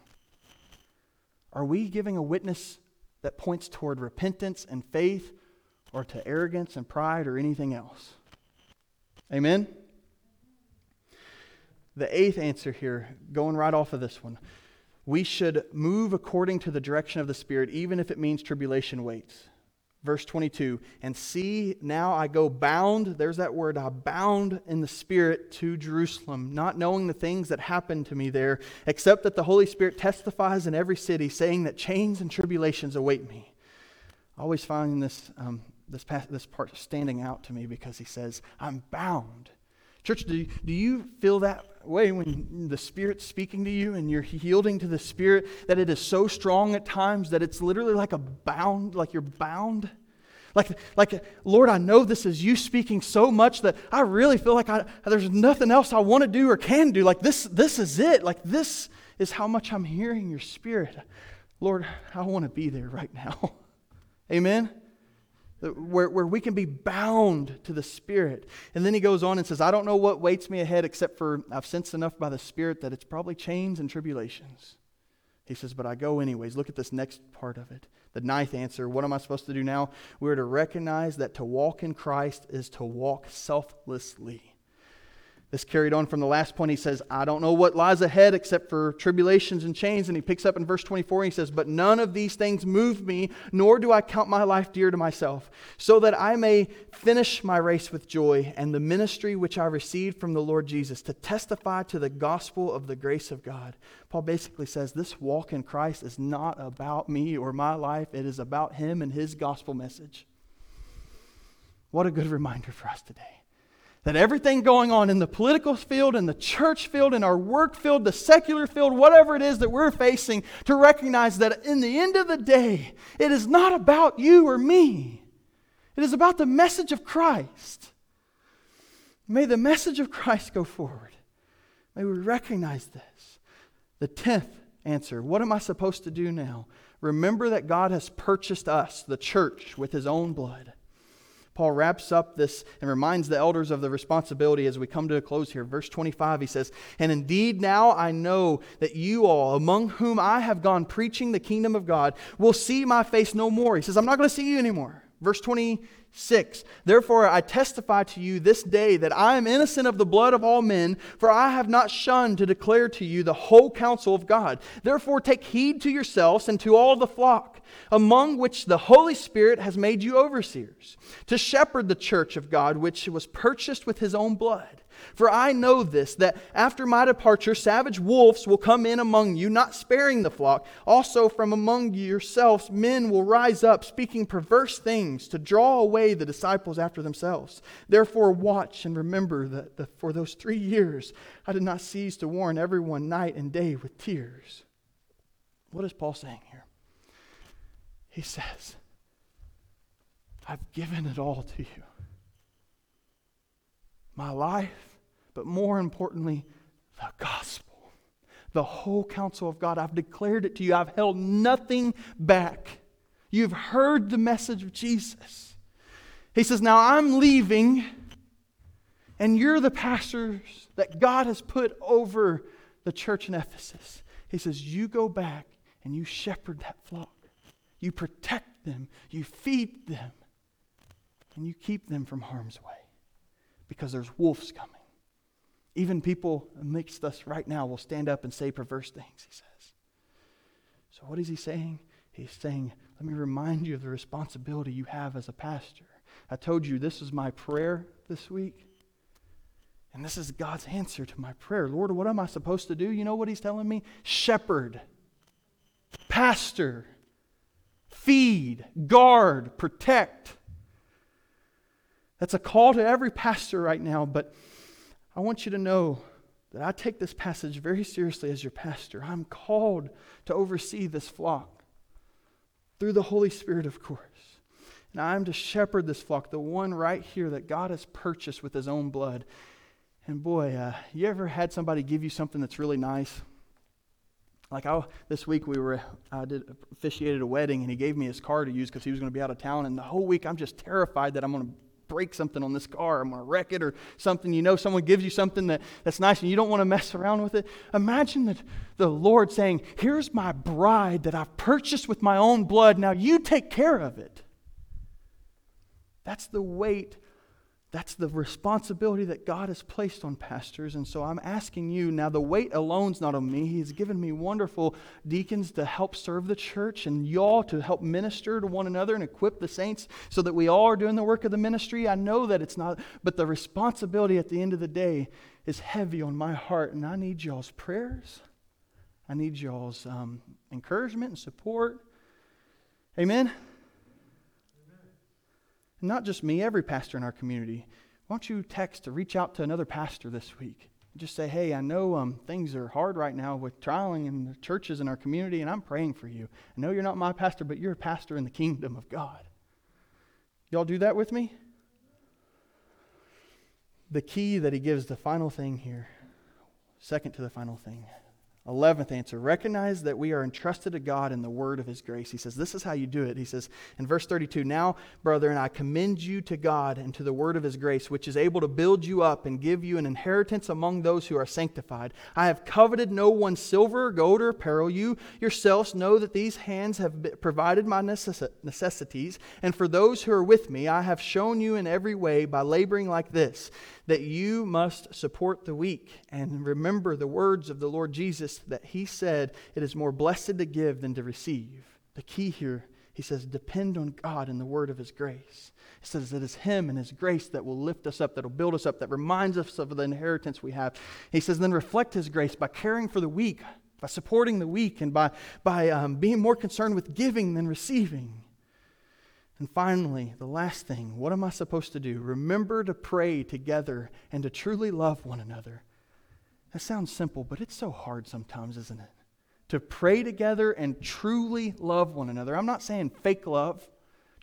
Are we giving a witness that points toward repentance and faith or to arrogance and pride or anything else? Amen? The eighth answer here, going right off of this one we should move according to the direction of the Spirit, even if it means tribulation waits. Verse 22 And see, now I go bound, there's that word, I bound in the Spirit to Jerusalem, not knowing the things that happened to me there, except that the Holy Spirit testifies in every city, saying that chains and tribulations await me. Always finding this, um, this, this part standing out to me because he says, I'm bound. Church, do do you feel that way when the Spirit's speaking to you and you're yielding to the Spirit that it is so strong at times that it's literally like a bound, like you're bound? Like, like, Lord, I know this is you speaking so much that I really feel like I, there's nothing else I want to do or can do. Like, this, this is it. Like, this is how much I'm hearing your Spirit. Lord, I want to be there right now. Amen? Where, where we can be bound to the Spirit. And then he goes on and says, I don't know what waits me ahead except for I've sensed enough by the Spirit that it's probably chains and tribulations. He says, but I go anyways. Look at this next part of it. The ninth answer what am I supposed to do now? We're to recognize that to walk in Christ is to walk selflessly. This carried on from the last point. He says, I don't know what lies ahead except for tribulations and chains. And he picks up in verse 24 and he says, But none of these things move me, nor do I count my life dear to myself, so that I may finish my race with joy and the ministry which I received from the Lord Jesus to testify to the gospel of the grace of God. Paul basically says, This walk in Christ is not about me or my life, it is about him and his gospel message. What a good reminder for us today that everything going on in the political field, in the church field, in our work field, the secular field, whatever it is that we're facing, to recognize that in the end of the day, it is not about you or me. It is about the message of Christ. May the message of Christ go forward. May we recognize this. The tenth answer what am I supposed to do now? Remember that God has purchased us, the church, with his own blood. Paul wraps up this and reminds the elders of the responsibility as we come to a close here. Verse 25, he says, And indeed now I know that you all, among whom I have gone preaching the kingdom of God, will see my face no more. He says, I'm not going to see you anymore. Verse 26 Therefore I testify to you this day that I am innocent of the blood of all men, for I have not shunned to declare to you the whole counsel of God. Therefore take heed to yourselves and to all the flock, among which the Holy Spirit has made you overseers, to shepherd the church of God, which was purchased with his own blood. For I know this, that after my departure, savage wolves will come in among you, not sparing the flock. Also, from among yourselves, men will rise up, speaking perverse things to draw away the disciples after themselves. Therefore, watch and remember that the, for those three years I did not cease to warn everyone night and day with tears. What is Paul saying here? He says, I've given it all to you. My life, but more importantly, the gospel, the whole counsel of God. I've declared it to you, I've held nothing back. You've heard the message of Jesus. He says, Now I'm leaving, and you're the pastors that God has put over the church in Ephesus. He says, You go back and you shepherd that flock. You protect them, you feed them, and you keep them from harm's way because there's wolves coming Even people amidst us right now will stand up and say perverse things, he says. So, what is he saying? He's saying, let me remind you of the responsibility you have as a pastor. I told you this is my prayer this week. And this is God's answer to my prayer. Lord, what am I supposed to do? You know what he's telling me? Shepherd, pastor, feed, guard, protect. That's a call to every pastor right now, but I want you to know that I take this passage very seriously as your pastor. I'm called to oversee this flock through the Holy Spirit, of course. And I'm to shepherd this flock, the one right here that God has purchased with his own blood. And boy, uh, you ever had somebody give you something that's really nice? Like I, this week we were, I did officiated a wedding, and he gave me his car to use because he was going to be out of town. And the whole week I'm just terrified that I'm going to break something on this car. I'm going to wreck it or something. You know, someone gives you something that, that's nice and you don't want to mess around with it. Imagine that the Lord saying, Here's my bride that I've purchased with my own blood. Now you take care of it. That's the weight that's the responsibility that God has placed on pastors. And so I'm asking you now, the weight alone's not on me. He's given me wonderful deacons to help serve the church and y'all to help minister to one another and equip the saints so that we all are doing the work of the ministry. I know that it's not, but the responsibility at the end of the day is heavy on my heart. And I need y'all's prayers, I need y'all's um, encouragement and support. Amen. And not just me, every pastor in our community. Why don't you text to reach out to another pastor this week? Just say, hey, I know um, things are hard right now with trialing in the churches in our community, and I'm praying for you. I know you're not my pastor, but you're a pastor in the kingdom of God. Y'all do that with me? The key that he gives, the final thing here, second to the final thing, Eleventh answer recognize that we are entrusted to God in the word of his grace. He says, This is how you do it. He says in verse 32 Now, brethren, I commend you to God and to the word of his grace, which is able to build you up and give you an inheritance among those who are sanctified. I have coveted no one's silver gold or apparel. You yourselves know that these hands have provided my necessities. And for those who are with me, I have shown you in every way by laboring like this that you must support the weak and remember the words of the Lord Jesus that he said, It is more blessed to give than to receive. The key here, he says, depend on God and the word of his grace. He says that it's him and his grace that will lift us up, that will build us up, that reminds us of the inheritance we have. He says, then reflect his grace by caring for the weak, by supporting the weak, and by, by um, being more concerned with giving than receiving. And finally, the last thing what am I supposed to do? Remember to pray together and to truly love one another. That sounds simple, but it's so hard sometimes, isn't it? To pray together and truly love one another. I'm not saying fake love,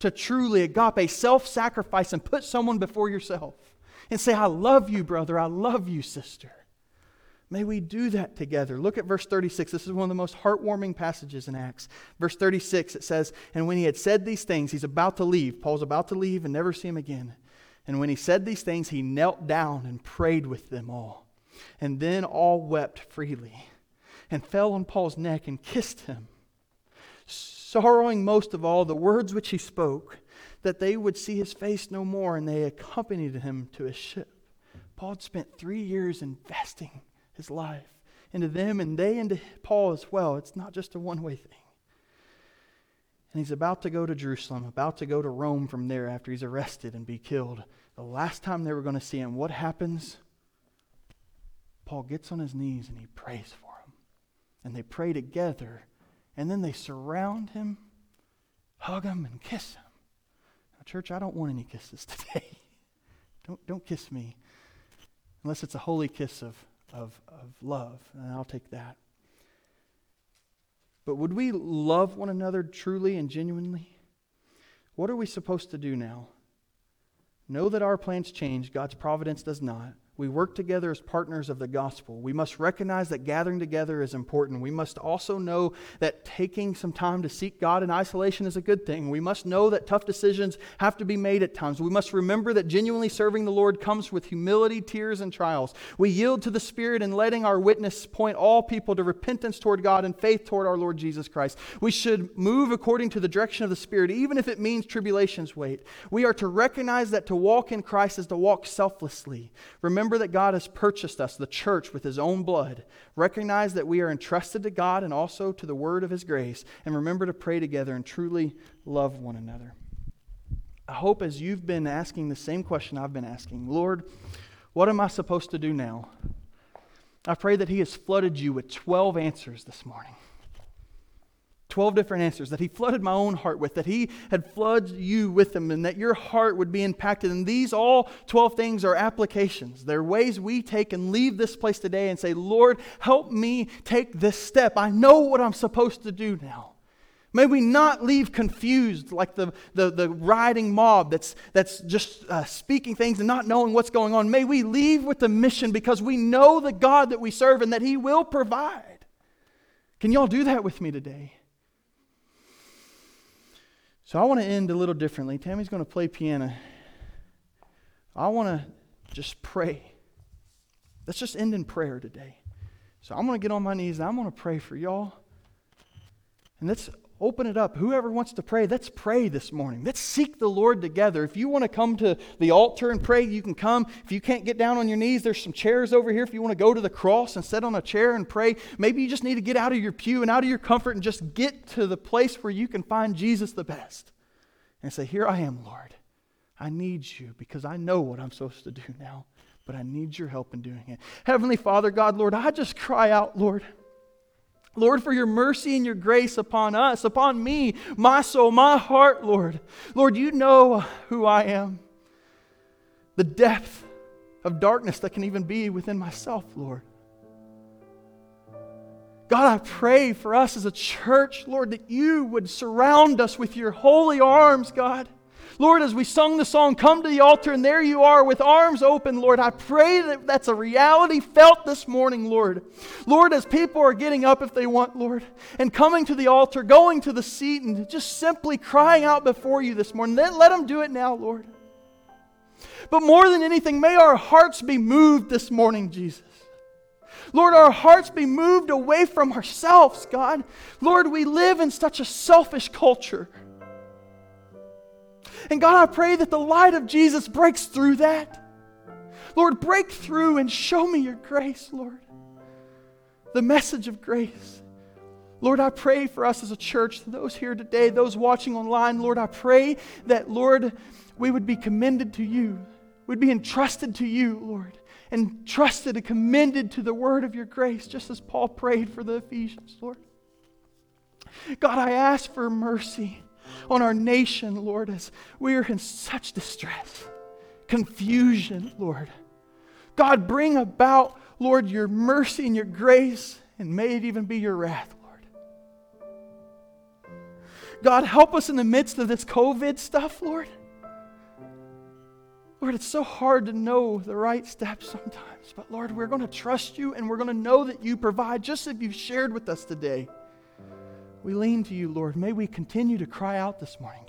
to truly agape, self sacrifice, and put someone before yourself and say, I love you, brother. I love you, sister. May we do that together. Look at verse 36. This is one of the most heartwarming passages in Acts. Verse 36, it says, And when he had said these things, he's about to leave. Paul's about to leave and never see him again. And when he said these things, he knelt down and prayed with them all. And then all wept freely and fell on Paul's neck and kissed him, sorrowing most of all the words which he spoke, that they would see his face no more, and they accompanied him to his ship. Paul had spent three years investing his life into them and they into Paul as well. It's not just a one way thing. And he's about to go to Jerusalem, about to go to Rome from there after he's arrested and be killed. The last time they were going to see him, what happens? Paul gets on his knees and he prays for him. And they pray together. And then they surround him, hug him, and kiss him. Now, church, I don't want any kisses today. don't, don't kiss me. Unless it's a holy kiss of of, of love, and I'll take that. But would we love one another truly and genuinely? What are we supposed to do now? Know that our plans change, God's providence does not. We work together as partners of the gospel. We must recognize that gathering together is important. We must also know that taking some time to seek God in isolation is a good thing. We must know that tough decisions have to be made at times. We must remember that genuinely serving the Lord comes with humility, tears, and trials. We yield to the Spirit in letting our witness point all people to repentance toward God and faith toward our Lord Jesus Christ. We should move according to the direction of the Spirit, even if it means tribulations wait. We are to recognize that to walk in Christ is to walk selflessly. Remember remember that God has purchased us, the church, with his own blood. Recognize that we are entrusted to God and also to the word of his grace. And remember to pray together and truly love one another. I hope as you've been asking the same question I've been asking Lord, what am I supposed to do now? I pray that he has flooded you with 12 answers this morning. 12 different answers that he flooded my own heart with, that he had flooded you with them, and that your heart would be impacted. And these all 12 things are applications. They're ways we take and leave this place today and say, Lord, help me take this step. I know what I'm supposed to do now. May we not leave confused like the, the, the riding mob that's, that's just uh, speaking things and not knowing what's going on. May we leave with the mission because we know the God that we serve and that He will provide. Can y'all do that with me today? So I want to end a little differently. Tammy's going to play piano. I want to just pray. Let's just end in prayer today. So I'm going to get on my knees and I'm going to pray for y'all. And let's open it up. Whoever wants to pray, let's pray this morning. Let's seek the Lord together. If you want to come to the altar and pray, you can come. If you can't get down on your knees, there's some chairs over here. If you want to go to the cross and sit on a chair and pray, maybe you just need to get out of your pew and out of your comfort and just get to the place where you can find Jesus the best and say, Here I am, Lord. I need you because I know what I'm supposed to do now, but I need your help in doing it. Heavenly Father, God, Lord, I just cry out, Lord. Lord, for your mercy and your grace upon us, upon me, my soul, my heart, Lord. Lord, you know who I am. The depth of darkness that can even be within myself, Lord. God, I pray for us as a church, Lord, that you would surround us with your holy arms, God. Lord, as we sung the song, Come to the altar, and there you are with arms open, Lord. I pray that that's a reality felt this morning, Lord. Lord, as people are getting up if they want, Lord, and coming to the altar, going to the seat, and just simply crying out before you this morning, let, let them do it now, Lord. But more than anything, may our hearts be moved this morning, Jesus. Lord, our hearts be moved away from ourselves, God. Lord, we live in such a selfish culture. And God, I pray that the light of Jesus breaks through that. Lord, break through and show me your grace, Lord. The message of grace. Lord, I pray for us as a church, those here today, those watching online, Lord, I pray that, Lord, we would be commended to you. We'd be entrusted to you, Lord, and trusted and commended to the word of your grace, just as Paul prayed for the Ephesians, Lord. God, I ask for mercy on our nation, Lord, as we are in such distress, confusion, Lord. God, bring about, Lord, your mercy and your grace, and may it even be your wrath, Lord. God, help us in the midst of this COVID stuff, Lord. Lord, it's so hard to know the right steps sometimes, but Lord, we're going to trust you and we're going to know that you provide just as you've shared with us today. We lean to you, Lord. May we continue to cry out this morning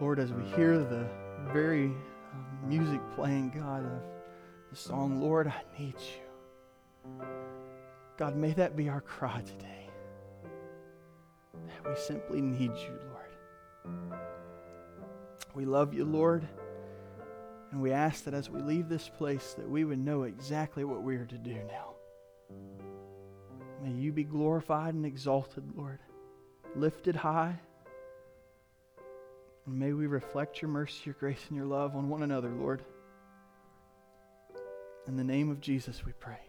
Lord, as we hear the very um, music playing, God, of the song, Lord, I need you. God, may that be our cry today. That we simply need you, Lord. We love you, Lord. And we ask that as we leave this place that we would know exactly what we are to do now. May you be glorified and exalted, Lord. Lifted high. And may we reflect your mercy, your grace, and your love on one another, Lord. In the name of Jesus we pray.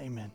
Amen.